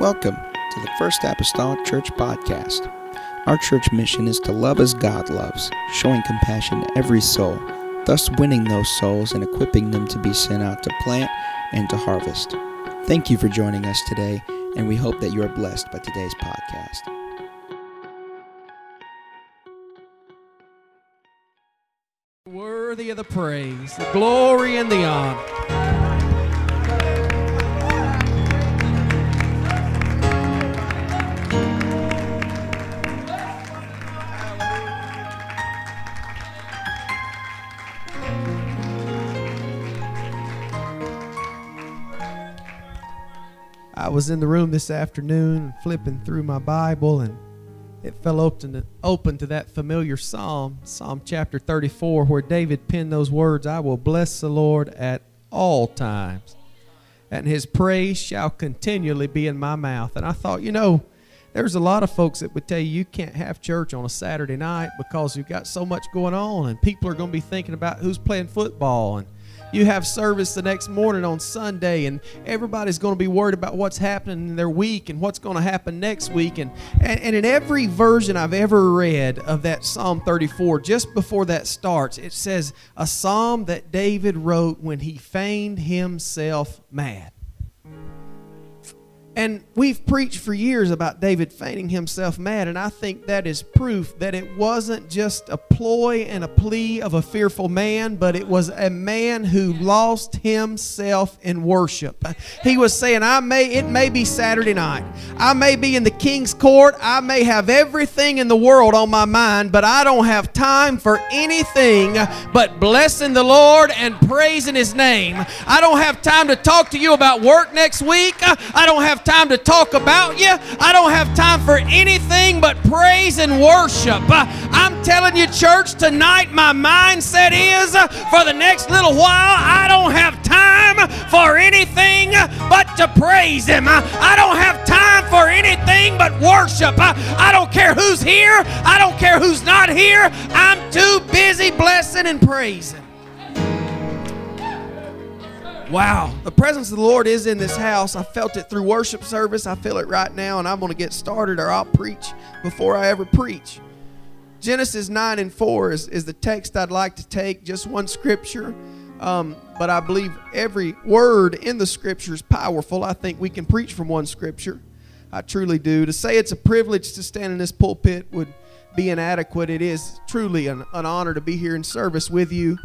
Welcome to the First Apostolic Church Podcast. Our church mission is to love as God loves, showing compassion to every soul, thus winning those souls and equipping them to be sent out to plant and to harvest. Thank you for joining us today, and we hope that you are blessed by today's podcast. Worthy of the praise, the glory, and the honor. Was in the room this afternoon flipping through my Bible and it fell open, open to that familiar psalm, Psalm chapter 34, where David penned those words I will bless the Lord at all times, and his praise shall continually be in my mouth. And I thought, you know, there's a lot of folks that would tell you you can't have church on a Saturday night because you've got so much going on, and people are going to be thinking about who's playing football and you have service the next morning on Sunday, and everybody's going to be worried about what's happening in their week and what's going to happen next week. And, and, and in every version I've ever read of that Psalm 34, just before that starts, it says, A psalm that David wrote when he feigned himself mad. And we've preached for years about David feigning himself mad, and I think that is proof that it wasn't just a ploy and a plea of a fearful man, but it was a man who lost himself in worship. He was saying, I may it may be Saturday night. I may be in the king's court. I may have everything in the world on my mind, but I don't have time for anything but blessing the Lord and praising his name. I don't have time to talk to you about work next week. I don't have time to talk about you. I don't have time for anything but praise and worship. Uh, I'm telling you, church, tonight my mindset is uh, for the next little while, I don't have time for anything but to praise Him. Uh, I don't have time for anything but worship. I don't care who's here, I don't care who's not here. I'm too busy blessing and praising. Wow, the presence of the Lord is in this house. I felt it through worship service. I feel it right now, and I'm going to get started or I'll preach before I ever preach. Genesis 9 and 4 is, is the text I'd like to take, just one scripture. Um, but I believe every word in the scripture is powerful. I think we can preach from one scripture. I truly do. To say it's a privilege to stand in this pulpit would be inadequate. It is truly an, an honor to be here in service with you,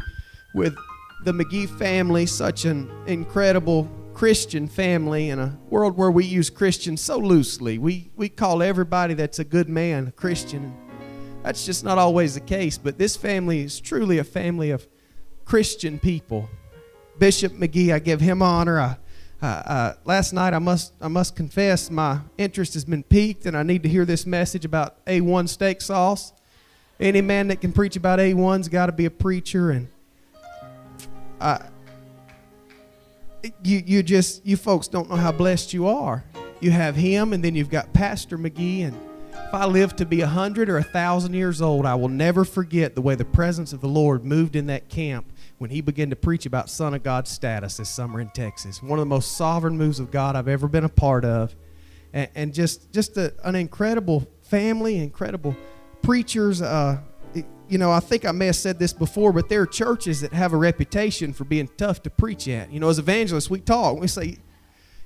with the McGee family, such an incredible Christian family in a world where we use Christian so loosely. We, we call everybody that's a good man a Christian. That's just not always the case, but this family is truly a family of Christian people. Bishop McGee, I give him honor. I, uh, uh, last night, I must, I must confess, my interest has been piqued, and I need to hear this message about A1 steak sauce. Any man that can preach about A1's got to be a preacher, and You, you just, you folks don't know how blessed you are. You have him, and then you've got Pastor McGee, and if I live to be a hundred or a thousand years old, I will never forget the way the presence of the Lord moved in that camp when he began to preach about Son of God status this summer in Texas. One of the most sovereign moves of God I've ever been a part of, and, and just just a, an incredible family, incredible preachers. Uh, you know, I think I may have said this before, but there are churches that have a reputation for being tough to preach at. You know, as evangelists, we talk. We say,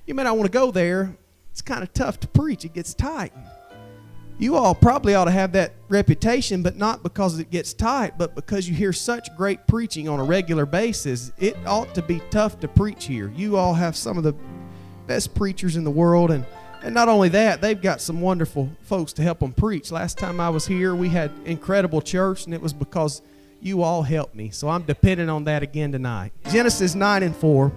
"You may not want to go there. It's kind of tough to preach. It gets tight." You all probably ought to have that reputation, but not because it gets tight, but because you hear such great preaching on a regular basis. It ought to be tough to preach here. You all have some of the best preachers in the world, and, and not only that, they've got some wonderful folks to help them preach. Last time I was here, we had incredible church, and it was because you all helped me. So I'm dependent on that again tonight. Genesis 9 and 4.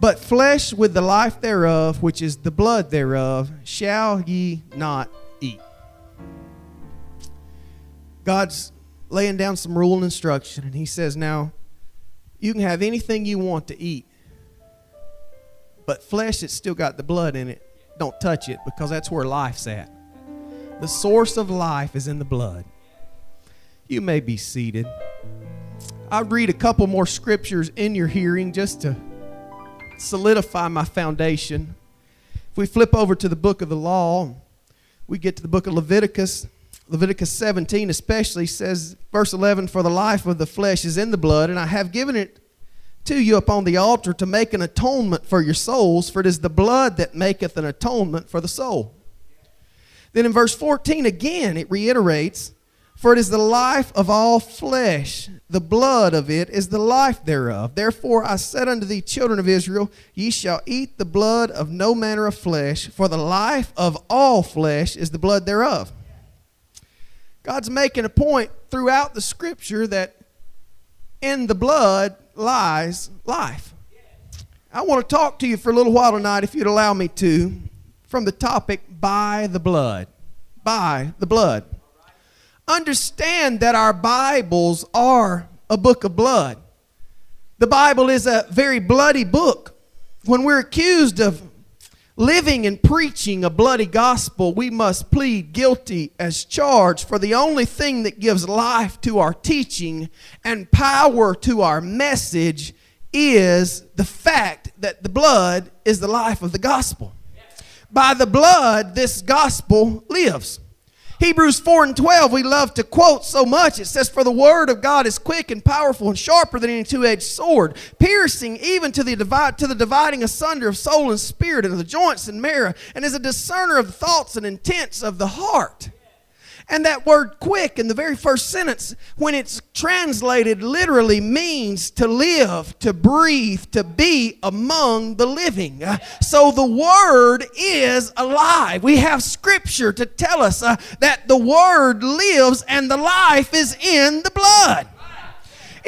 But flesh with the life thereof, which is the blood thereof, shall ye not eat. God's laying down some rule and instruction, and He says, Now, you can have anything you want to eat, but flesh that's still got the blood in it, don't touch it because that's where life's at. The source of life is in the blood. You may be seated. I'll read a couple more scriptures in your hearing just to solidify my foundation. If we flip over to the book of the law, we get to the book of Leviticus. Leviticus 17 especially says, verse 11, For the life of the flesh is in the blood, and I have given it to you upon the altar to make an atonement for your souls, for it is the blood that maketh an atonement for the soul. Then in verse 14 again it reiterates, For it is the life of all flesh, the blood of it is the life thereof. Therefore I said unto thee, children of Israel, ye shall eat the blood of no manner of flesh, for the life of all flesh is the blood thereof. God's making a point throughout the scripture that in the blood lies life. I want to talk to you for a little while tonight, if you'd allow me to, from the topic by the blood. By the blood. Understand that our Bibles are a book of blood. The Bible is a very bloody book. When we're accused of living and preaching a bloody gospel, we must plead guilty as charged. For the only thing that gives life to our teaching and power to our message is the fact that the blood is the life of the gospel. By the blood, this gospel lives. Hebrews 4 and 12, we love to quote so much. It says, For the word of God is quick and powerful and sharper than any two edged sword, piercing even to the, divide, to the dividing asunder of soul and spirit and of the joints and marrow, and is a discerner of the thoughts and intents of the heart. And that word quick in the very first sentence, when it's translated, literally means to live, to breathe, to be among the living. Uh, so the word is alive. We have scripture to tell us uh, that the word lives and the life is in the blood.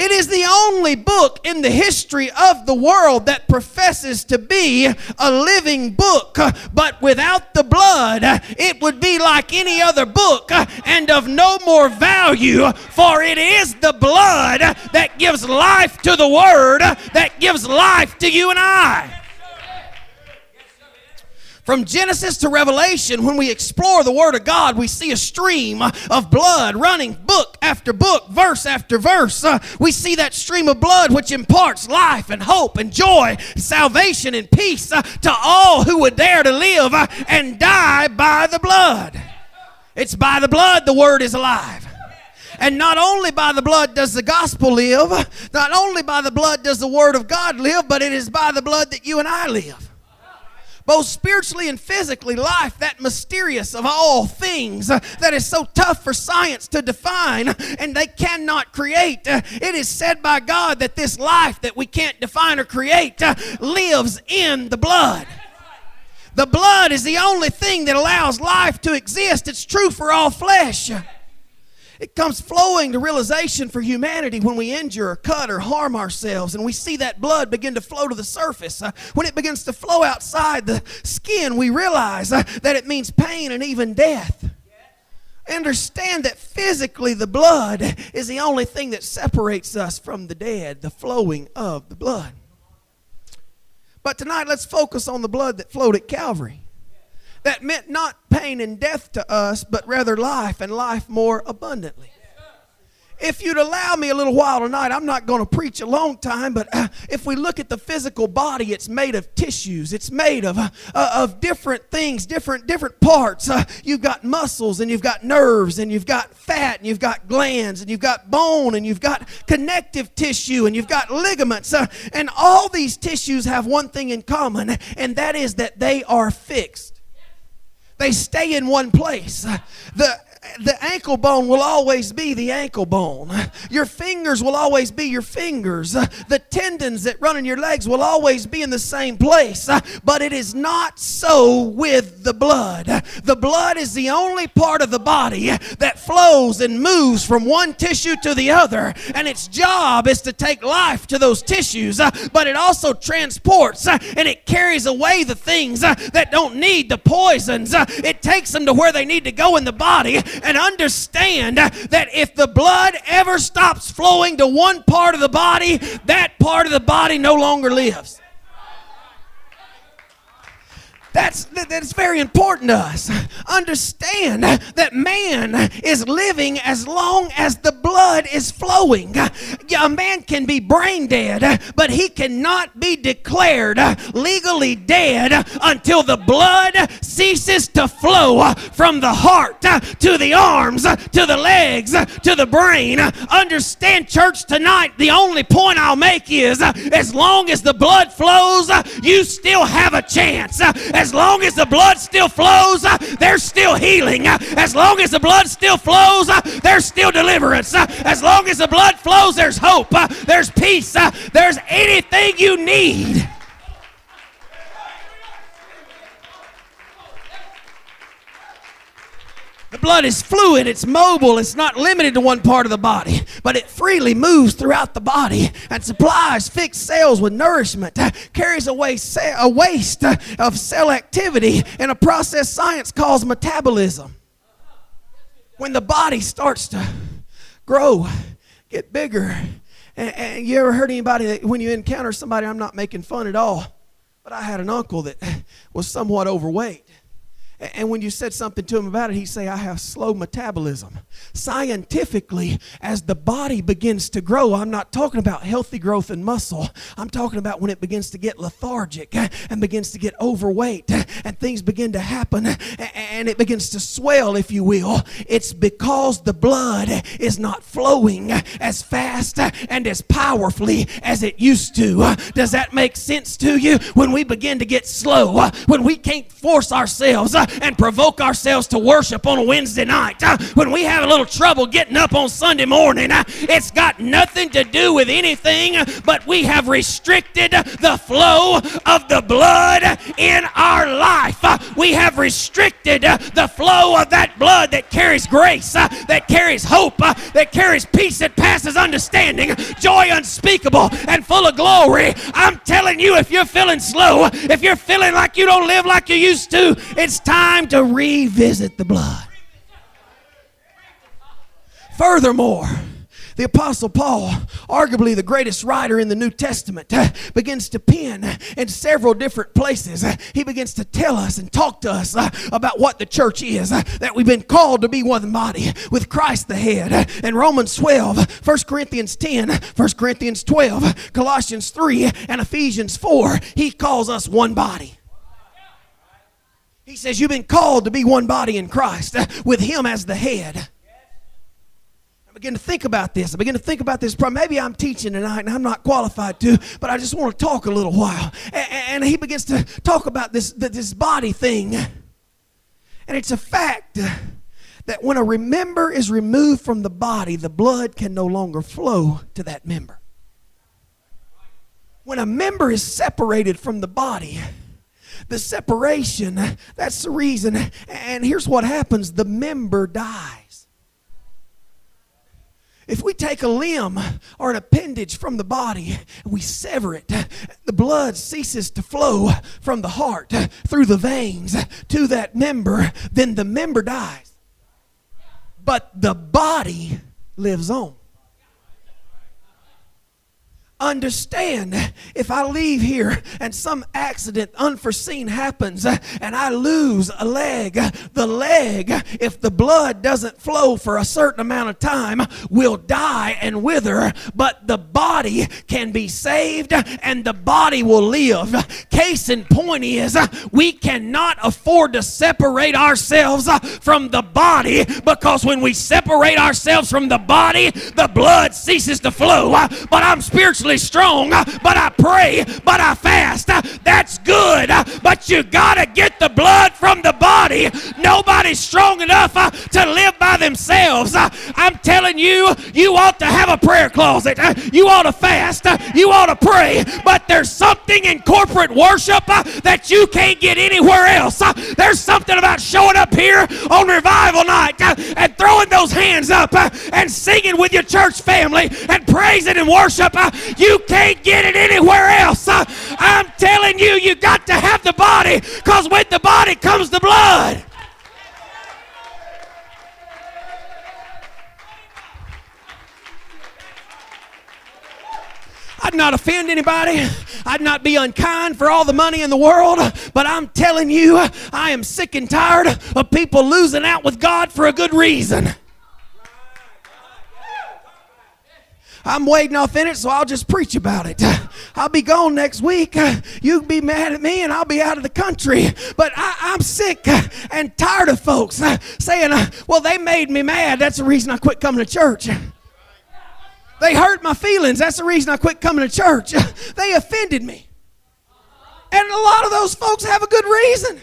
It is the only book in the history of the world that professes to be a living book, but without the blood, it would be like any other book and of no more value, for it is the blood that gives life to the Word, that gives life to you and I. From Genesis to Revelation, when we explore the Word of God, we see a stream of blood running book after book, verse after verse. Uh, we see that stream of blood which imparts life and hope and joy, salvation and peace uh, to all who would dare to live uh, and die by the blood. It's by the blood the Word is alive. And not only by the blood does the gospel live, not only by the blood does the Word of God live, but it is by the blood that you and I live both spiritually and physically, life, that mysterious of all things uh, that is so tough for science to define and they cannot create. Uh, it is said by God that this life that we can't define or create uh, lives in the blood. The blood is the only thing that allows life to exist. It's true for all flesh. It comes flowing to realization for humanity when we injure or cut or harm ourselves, and we see that blood begin to flow to the surface. Uh, when it begins to flow outside the skin, we realize uh, that it means pain and even death. Understand that physically the blood is the only thing that separates us from the dead, the flowing of the blood. But tonight, let's focus on the blood that flowed at Calvary that meant not pain and death to us, but rather life and life more abundantly. If you'd allow me a little while tonight, I'm not going to preach a long time, but uh, if we look at the physical body, it's made of tissues. It's made of, uh, of different things, different, different parts. Uh, you've got muscles and you've got nerves and you've got fat and you've got glands and you've got bone and you've got connective tissue and you've got ligaments. Uh, and all these tissues have one thing in common, and that is that they are fixed. They stay in one place. The the ankle bone will always be the ankle bone. Your fingers will always be your fingers. The tendons that run in your legs will always be in the same place. But it is not so with the blood. The blood is the only part of the body that flows and moves from one tissue to the other. And its job is to take life to those tissues. But it also transports and it carries away the things that don't need the poisons. It takes them to where they need to go in the body and understand that if the blood ever stops flowing to one part of the body, that part of the body no longer lives. That's, that's very important to us. Understand that man is living as long as the blood is flowing. a man can be brain dead, but he cannot be declared legally dead until the blood ceases to flow from the heart to the arms to the legs to the brain. Understand, church, tonight, the only point I'll make is as long as the blood flows, you still have a chance. As long as the blood still flows, uh, there's still healing. Uh, as long as the blood still flows, uh, there's still deliverance. As long as the blood flows, there's hope, there's peace, there's anything you need. Blood is fluid, it's mobile, it's not limited to one part of the body, but it freely moves throughout the body and supplies fixed cells with nourishment, carries away a waste of cell activity in a process science calls metabolism. When the body starts to grow, get bigger, and, and you ever heard anybody that when you encounter somebody, I'm not making fun at all, but I had an uncle that was somewhat overweight and when you said something to him about it, he'd say, I have slow metabolism. Scientifically, as the body begins to grow, I'm not talking about healthy growth in muscle. I'm talking about when it begins to get lethargic eh, and begins to get overweight eh, and things begin to happen eh, and it begins to swell, if you will. It's because the blood is not flowing as fast and as powerfully as it used to. Does that make sense to you? When we begin to get slow, when we can't force ourselves and provoke ourselves to worship on a Wednesday night, uh, when we have a little trouble getting up on Sunday morning, uh, it's got nothing to do with anything, but we have restricted the flow of the blood in our life. Uh, we have restricted the flow of that blood that carries grace, that carries hope, that carries peace that passes understanding, joy unspeakable and full of glory. I'm telling you, if you're feeling slow, if you're feeling like you don't live like you used to, it's time time to revisit the blood. Furthermore, the Apostle Paul, arguably the greatest writer in the New Testament, begins to pen in several different places. He begins to tell us and talk to us about what the church is, that we've been called to be one body with Christ the head. In Romans 12, 1 Corinthians 10, 1 Corinthians 12, Colossians 3, and Ephesians 4, he calls us one body. He says, You've been called to be one body in Christ uh, with Him as the head. I begin to think about this. I begin to think about this. Problem. Maybe I'm teaching tonight and I'm not qualified to, but I just want to talk a little while. And he begins to talk about this, this body thing. And it's a fact that when a member is removed from the body, the blood can no longer flow to that member. When a member is separated from the body, the separation, that's the reason. And here's what happens the member dies. If we take a limb or an appendage from the body and we sever it, the blood ceases to flow from the heart through the veins to that member, then the member dies. But the body lives on understand if I leave here and some accident unforeseen happens and I lose a leg, the leg, if the blood doesn't flow for a certain amount of time, will die and wither, but the body can be saved and the body will live. Case in point is we cannot afford to separate ourselves from the body because when we separate ourselves from the body, the blood ceases to flow. But I'm spiritually strong, uh, but I pray, but I fast. Uh, that's good, uh, but you got to get the blood from the body. Nobody's strong enough uh, to live by themselves. Uh, I'm telling you, you ought to have a prayer closet. Uh, you ought to fast. You ought to pray. But there's something in corporate worship that you can't get anywhere else. There's something about showing up here on revival night and throwing those hands up and singing with your church family and praising and worship. You can't get it anywhere else. I'm telling you, you got to have the body because with the body comes the blood. I'd not offend anybody. I'd not be unkind for all the money in the world. But I'm telling you, I am sick and tired of people losing out with God for a good reason. I'm wading off in it, so I'll just preach about it. I'll be gone next week. You can be mad at me, and I'll be out of the country. But I, am sick and tired of folks saying, uh, well, they made me mad. That's the reason I quit coming to church. They hurt my feelings. That's the reason I quit coming to church. They offended me. And a lot of those folks have a good reason.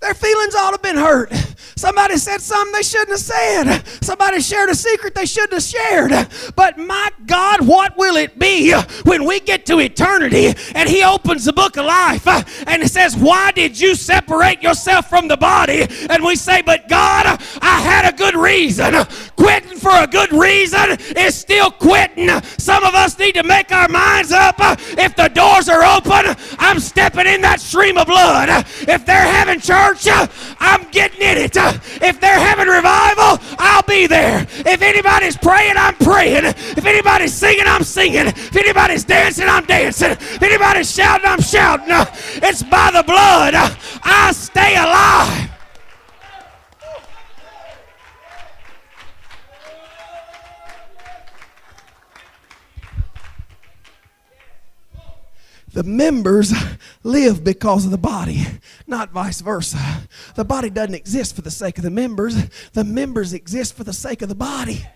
Their feelings ought to have been hurt. Somebody said something they shouldn't have said. Somebody shared a secret they shouldn't have shared. But my God, what will it be when we get to eternity and He opens the book of life and He says, Why did you separate yourself from the body? And we say, But God, I had a good reason. Quitting for a good reason is still quitting. Some of us need to make our minds up. If the doors are open, I'm stepping in that stream of blood. If they're having church, I'm getting in it. Uh, if they're having revival, I'll be there. If anybody's praying, I'm praying. If anybody's singing, I'm singing. If anybody's dancing, I'm dancing. If anybody's shouting, I'm shouting. It's by the blood I stay alive. The members live because of the body, not vice versa. The body doesn't exist for the sake of the members, the members exist for the sake of the body.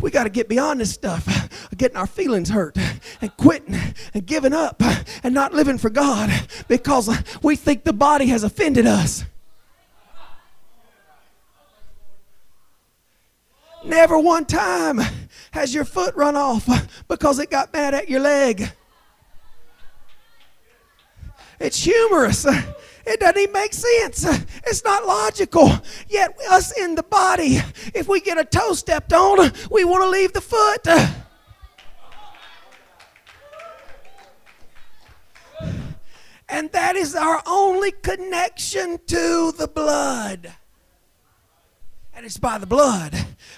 We got to get beyond this stuff, getting our feelings hurt and quitting and giving up and not living for God because we think the body has offended us. Never one time has your foot run off because it got mad at your leg. It's humorous. It doesn't even make sense. It's not logical. Yet, us in the body, if we get a toe stepped on, we want to leave the foot. And that is our only connection to the blood. And it's by the blood.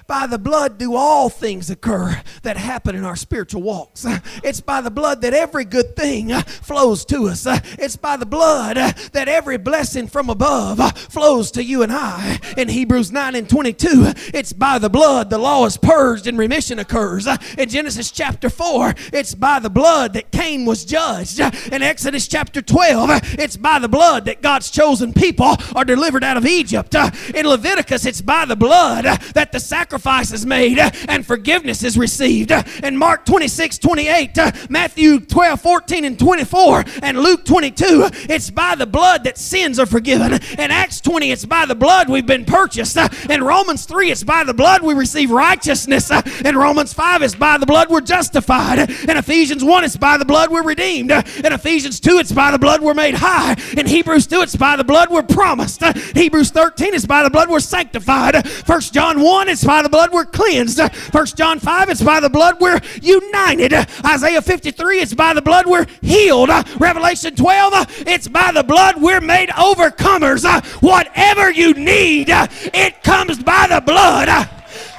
By the blood do all things occur that happen in our spiritual walks. It's by the blood that every good thing flows to us. It's by the blood that every blessing from above flows to you and I. In Hebrews 9 and 22, it's by the blood the law is purged and remission occurs. In Genesis chapter 4, it's by the blood that Cain was judged. In Exodus chapter 12, it's by the blood that God's chosen people are delivered out of Egypt. In Leviticus, it's by the blood that the sacrifice is made uh, and forgiveness is received. Uh, in Mark 26, 28, uh, Matthew 12, 14, and 24, and Luke 22, it's by the blood that sins are forgiven. In Acts 20, it's by the blood we've been purchased. In Romans 3, it's by the blood we receive righteousness. In Romans 5, it's by the blood we're justified. In Ephesians 1, it's by the blood we're redeemed. In Ephesians 2, it's by the blood we're made high. In Hebrews 2, it's by the blood we're promised. Hebrews 13, it's by the blood we're sanctified. First John 1, it's by the blood we're cleansed. First John 5, it's by the blood we're united. Isaiah 53, it's by the blood we're healed. Revelation 12, it's by the blood we're made overcomers. Whatever you need, it comes by the blood.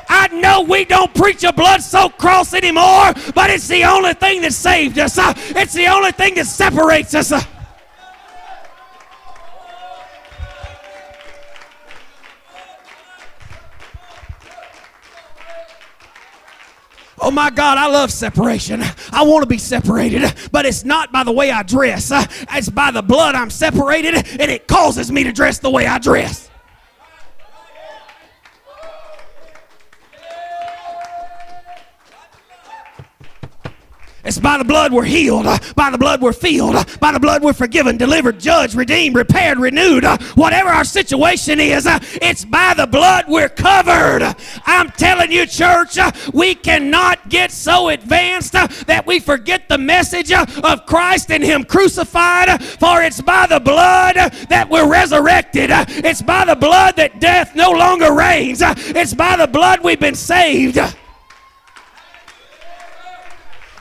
I know we don't preach a blood soaked cross anymore, but it's the only thing that saved us. It's the only thing that separates us. Oh my God, I love separation. I want to be separated, but it's not by the way I dress. It's by the blood I'm separated, and it causes me to dress the way I dress. It's by the blood we're healed, uh, by the blood we're filled, uh, by the blood we're forgiven, delivered, judged, redeemed, repaired, renewed. Uh, whatever our situation is, it's by the blood we're covered. I'm telling you, church, we cannot get so advanced that we forget the message of Christ and Him crucified, for it's by the blood that we're resurrected. It's by the blood that death no longer reigns. It's by the blood we've been saved.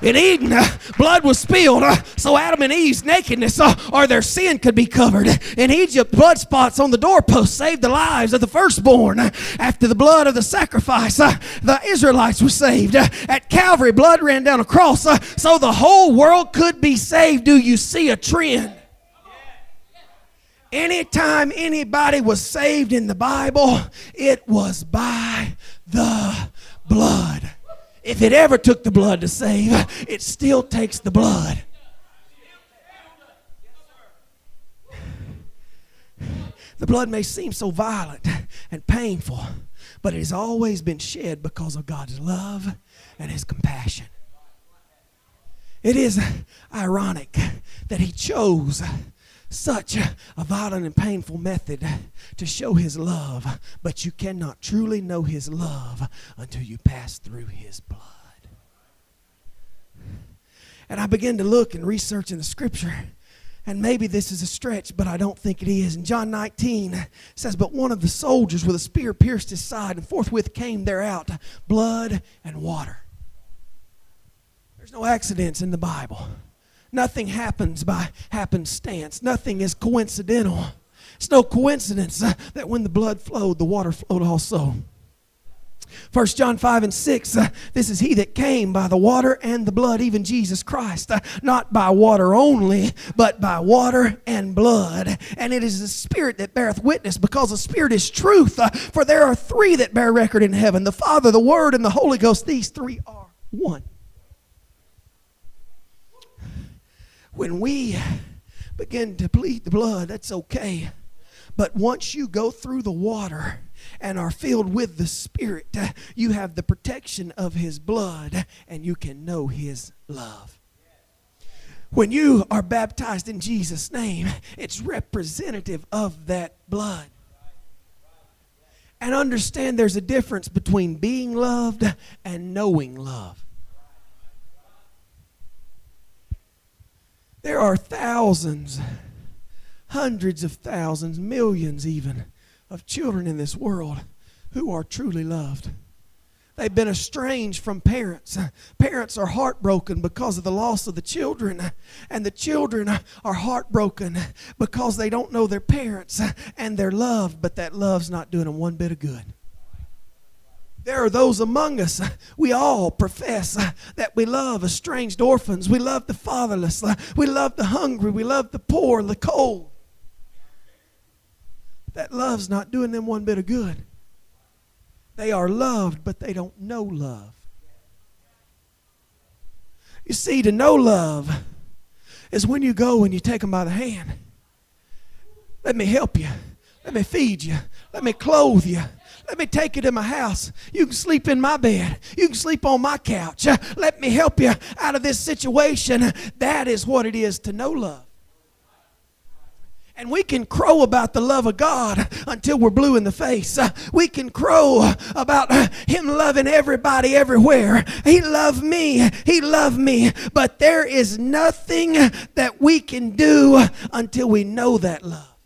In Eden, uh, blood was spilled uh, so Adam and Eve's nakedness uh, or their sin could be covered. In Egypt, blood spots on the doorpost saved the lives of the firstborn. After the blood of the sacrifice, the Israelites were saved. At Calvary, blood ran down a cross so the whole world could be saved. Do you see a trend? Anytime anybody was saved in the Bible, it was by the blood. If it ever took the blood to save, it still takes the blood. The blood may seem so violent and painful, but it has always been shed because of God's love and His compassion. It is ironic that He chose such a violent and painful method to show His love, but you cannot truly know His love until you pass through His blood. And I began to look and research in the scripture and maybe this is a stretch, but I don't think it is. In John 19 says, But one of the soldiers with a spear pierced his side, and forthwith came there out blood and water. There's no accidents in the Bible. Nothing happens by happenstance. Nothing is coincidental. It's no coincidence that when the blood flowed, the water flowed also. 1 John 5 and 6, uh, this is he that came by the water and the blood, even Jesus Christ, uh, not by water only, but by water and blood. And it is the Spirit that beareth witness, because the Spirit is truth. Uh, for there are three that bear record in heaven the Father, the Word, and the Holy Ghost. These three are one. When we begin to bleed the blood, that's okay. But once you go through the water, and are filled with the Spirit, you have the protection of His blood and you can know His love. When you are baptized in Jesus' name, it's representative of that blood. And understand there's a difference between being loved and knowing love. There are thousands, hundreds of thousands, millions even of children in this world who are truly loved. They've been estranged from parents. Parents are heartbroken because of the loss of the children, and the children are heartbroken because they don't know their parents and they're loved, but that love's not doing them one bit of good. There are those among us, uh, we all profess uh, that we love estranged orphans, we love the fatherless, uh, we love the hungry, we love the poor, the cold that love's not doing them one bit of good. They are loved, but they don't know love. You see, to know love is when you go and you take them by the hand. Let me help you. Let me feed you. Let me clothe you. Let me take you to my house. You can sleep in my bed. You can sleep on my couch. Let me help you out of this situation. That is what it is to know love. And we can crow about the love of God until we're blue in the face. Uh, we can crow about uh, Him loving everybody everywhere. He loved me. He loved me. But there is nothing that we can do until we know that love.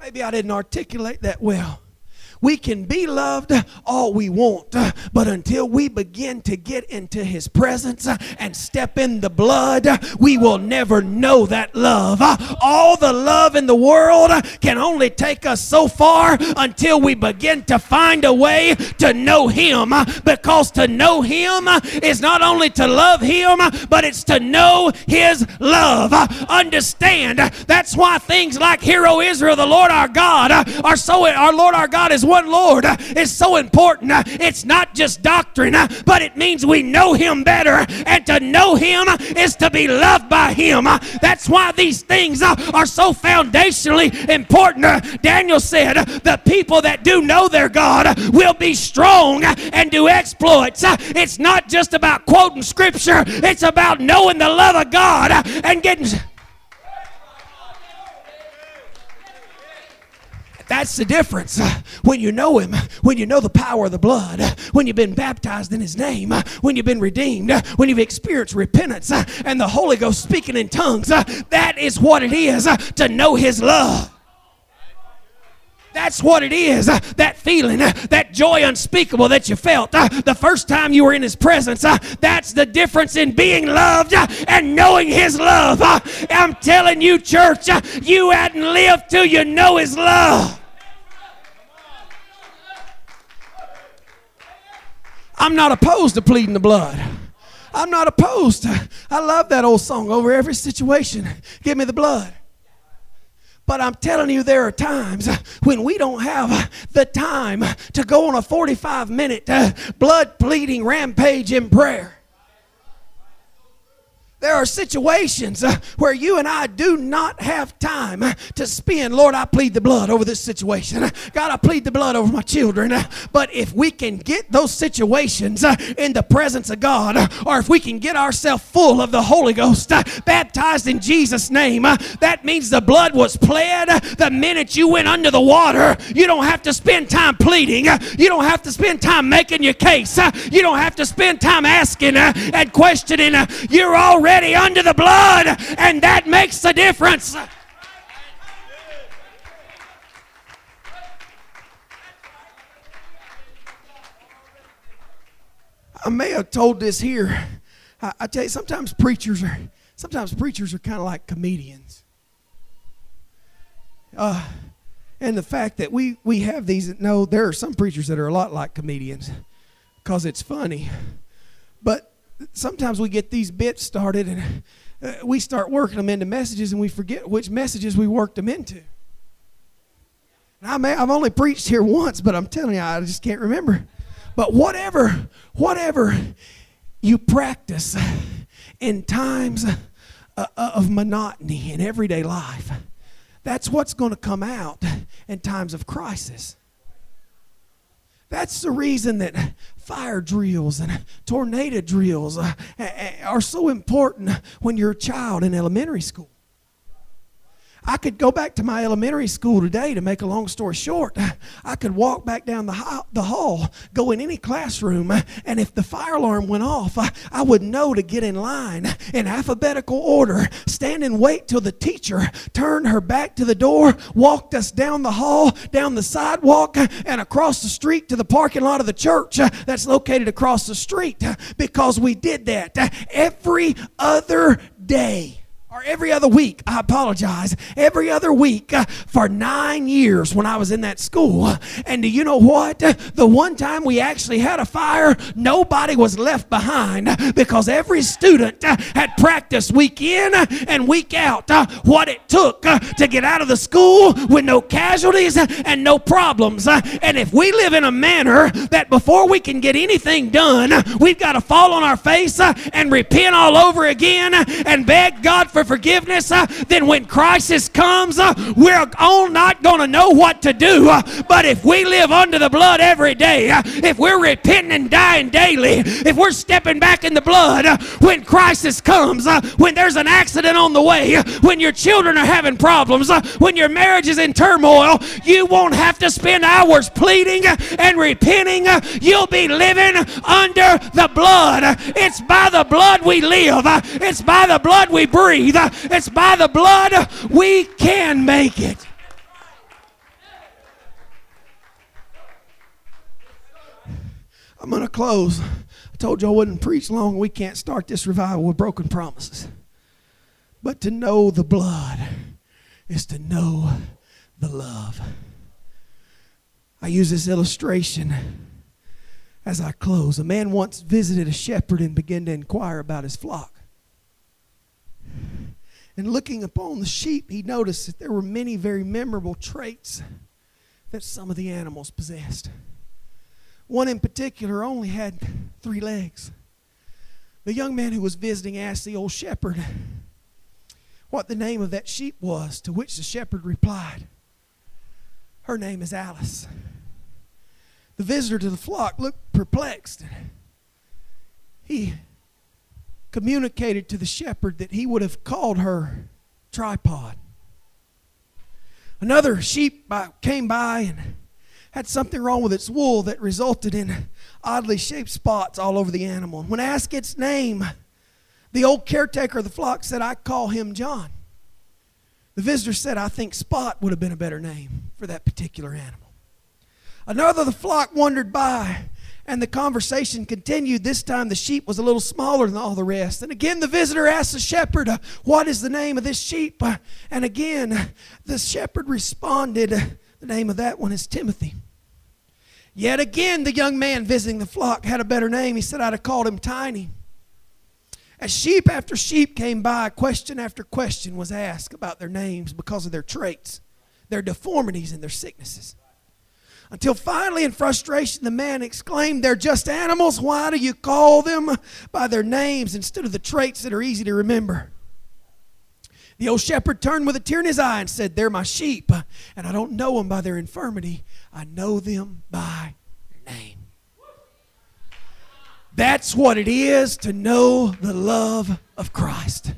Maybe I didn't articulate that well. We can be loved all we want, but until we begin to get into His presence and step in the blood, we will never know that love. All the love in the world can only take us so far until we begin to find a way to know Him, because to know Him is not only to love Him, but it's to know His love. Understand that's why things like Hear O Israel, the Lord our God, are so. Our Lord our God is one one Lord uh, is so important. Uh, it's not just doctrine, uh, but it means we know Him better. And to know Him is to be loved by Him. That's why these things are so foundationally important. Daniel said, The people that do know their God will be strong and do exploits. It's not just about quoting scripture, it's about knowing the love of God and getting. That's the difference when you know Him, when you know the power of the blood, when you've been baptized in His name, when you've been redeemed, when you've experienced repentance and the Holy Ghost speaking in tongues. That is what it is to know His love. That's what it is. Uh, that feeling, uh, that joy unspeakable that you felt uh, the first time you were in His presence. that's the difference in being loved and knowing His love. I'm telling you, church, you hadn't lived till you know His love. I'm not opposed to pleading the blood. I'm not opposed. I love that old song over every situation. Give me the blood. But I'm telling you, there are times when we don't have the time to go on a 45 minute uh, blood bleeding rampage in prayer. There are situations uh, where you and I do not have time uh, to spend. Lord, I plead the blood over this situation. Uh, God, I plead the blood over my children. Uh, but if we can get those situations uh, in the presence of God, uh, or if we can get ourselves full of the Holy Ghost, baptized in Jesus' name, that means the blood was pled the minute you went under the water. You don't have to spend time pleading. You don't have to spend time making your case. You don't have to spend time asking and questioning. You're already under the blood, and that makes the difference. I may have told this here. I, I tell you, sometimes preachers are sometimes preachers are kind of like comedians. Uh, and the fact that we we have these no, there are some preachers that are a lot like comedians because it's funny, but sometimes we get these bits started and uh, we start working them into messages and we forget which messages we worked them into. I may, I've only preached here once, but I'm telling you, I just can't remember. But whatever, whatever you practice in times uh, of monotony in everyday life, that's what's going to come out in times of crisis. That's the reason that fire drills and tornado drills uh, are so important when you're a child in elementary school. I could go back to my elementary school today to make a long story short. I could walk back down the, hall, the hall, go in any classroom, and if the fire alarm went off, I, I would know to get in line in alphabetical order, stand and wait till the teacher turned her back to the door, walked us down the hall, down the sidewalk, and across the street to the parking lot of the church that's located across the street because we did that every other day or every other week. I apologize. Every other week uh, for nine years when I was in that school. And do you know what? The one time we actually had a fire, nobody was left behind because every student uh, had practiced week in and week out uh, what it took to get out of the school with no casualties and no problems. And if we live in a manner that before we can get anything done, we've got to fall on our face and repent all over again and beg God for forgiveness, uh, then when crisis comes, uh, we're all not going to know what to do. Uh, but if we live under the blood every day, uh, if we're repenting and dying daily, if we're stepping back in the blood uh, when crisis comes, uh, when there's an accident on the way, when your children are having problems, when your marriage is in turmoil, you won't have to spend hours pleading and repenting. You'll be living under the blood. It's by the blood we live, it's by the blood we breathe, It's by the blood we can make it. I'm going to close. I told you I wouldn't preach long. We can't start this revival with broken promises. But to know the blood is to know the love. I use this illustration as I close. A man once visited a shepherd and began to inquire about his flock. And looking upon the sheep, he noticed that there were many very memorable traits that some of the animals possessed. One in particular only had three legs. The young man who was visiting asked the old shepherd what the name of that sheep was, to which the shepherd replied, Her name is Alice. The visitor to the flock looked perplexed. He communicated to the shepherd that he would have called her tripod. Another sheep by, came by and had something wrong with its wool that resulted in oddly shaped spots all over the animal. When asked its name, the old caretaker of the flock said, I call him John. The visitor said, I think Spot would have been a better name for that particular animal. Another of the flock wandered by, and the conversation continued. This time the sheep was a little smaller than all the rest. And again the visitor asked the shepherd, uh, What is the name of this sheep? Uh, And again the shepherd responded, The name of that one is Timothy. Yet again the young man visiting the flock had a better name. He said, I'd have called him Tiny. As sheep after sheep came by, question after question was asked about their names because of their traits, their deformities, and their sicknesses. Until finally, in frustration, the man exclaimed, They're just animals. Why do you call them by their names instead of the traits that are easy to remember? The old shepherd turned with a tear in his eye and said, They're my sheep, and I don't know them by their infirmity. I know them by name. That's what it is to know the love of Christ.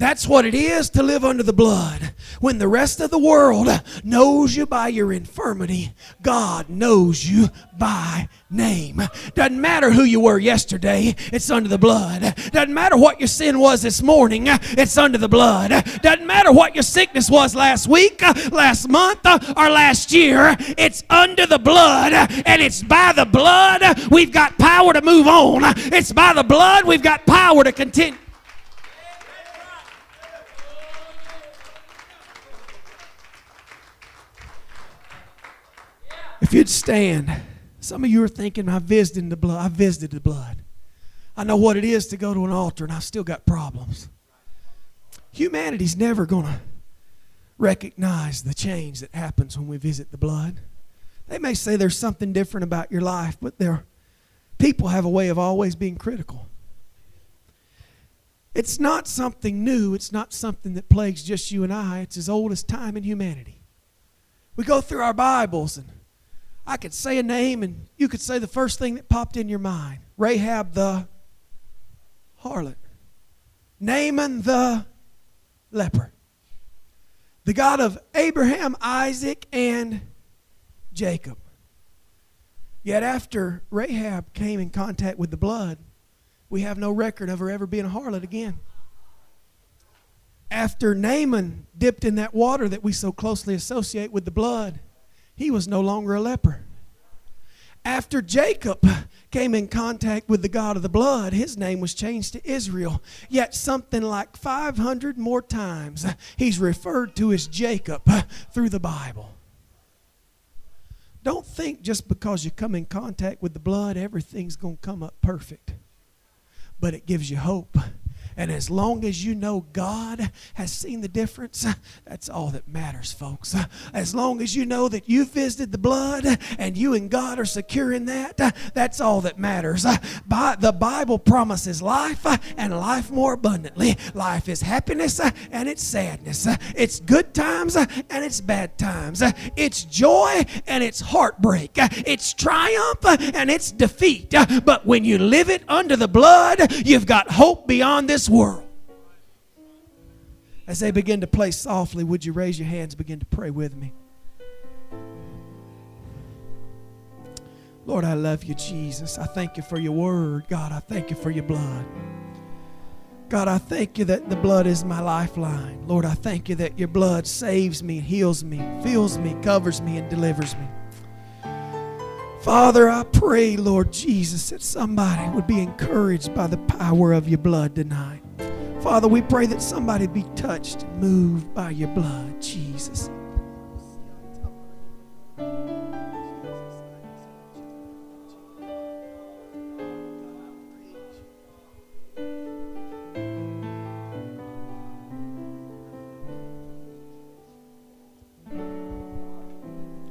That's what it is to live under the blood. When the rest of the world knows you by your infirmity, God knows you by name. Doesn't matter who you were yesterday, it's under the blood. Doesn't matter what your sin was this morning, it's under the blood. Doesn't matter what your sickness was last week, last month, or last year, it's under the blood. And it's by the blood we've got power to move on. It's by the blood we've got power to continue. If you'd stand, some of you are thinking, I visited the blood. I visited the blood. I know what it is to go to an altar, and I've still got problems. Humanity's never going to recognize the change that happens when we visit the blood. They may say there's something different about your life, but there, people have a way of always being critical. It's not something new. It's not something that plagues just you and I. It's as old as time in humanity. We go through our Bibles and I could say a name and you could say the first thing that popped in your mind Rahab the harlot, Naaman the leper, the God of Abraham, Isaac, and Jacob. Yet after Rahab came in contact with the blood, we have no record of her ever being a harlot again. After Naaman dipped in that water that we so closely associate with the blood, he was no longer a leper. After Jacob came in contact with the God of the blood, his name was changed to Israel. Yet, something like 500 more times, he's referred to as Jacob through the Bible. Don't think just because you come in contact with the blood, everything's going to come up perfect. But it gives you hope and as long as you know God has seen the difference, that's all that matters, folks. As long as you know that you visited the blood and you and God are secure in that, that's all that matters. The Bible promises life and life more abundantly. Life is happiness and it's sadness. It's good times and it's bad times. It's joy and it's heartbreak. It's triumph and it's defeat. But when you live it under the blood, you've got hope beyond this world. As they begin to play softly, would you raise your hands begin to pray with me? Lord, I love you, Jesus. I thank you for your word. God, I thank you for your blood. God, I thank you that the blood is my lifeline. Lord, I thank you that your blood saves me, heals me, fills me, covers me, and delivers me. Father, I pray, Lord Jesus, that somebody would be encouraged by the power of your blood tonight. Father, we pray that somebody be touched, moved by your blood, Jesus.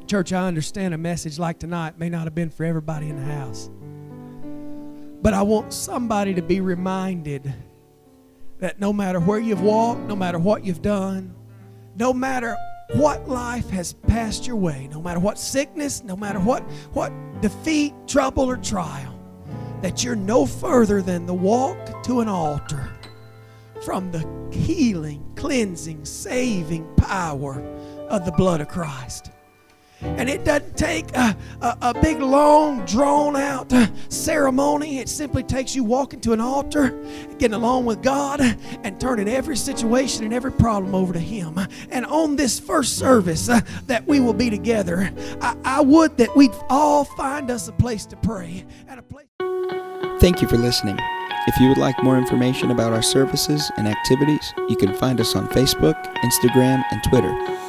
Church, I understand a message like tonight may not have been for everybody in the house. But I want somebody to be reminded that no matter where you've walked, no matter what you've done, no matter what life has passed your way, no matter what sickness, no matter what, what defeat, trouble, or trial, that you're no further than the walk to an altar from the healing, cleansing, saving power of the blood of Christ. And it doesn't take a, a, a big, long, drawn out uh, ceremony. It simply takes you walking to an altar, getting along with God, and turning every situation and every problem over to Him. And on this first service uh, that we will be together, I, I would that we'd all find us a place to pray and a place. Thank you for listening. If you would like more information about our services and activities, you can find us on Facebook, Instagram, and Twitter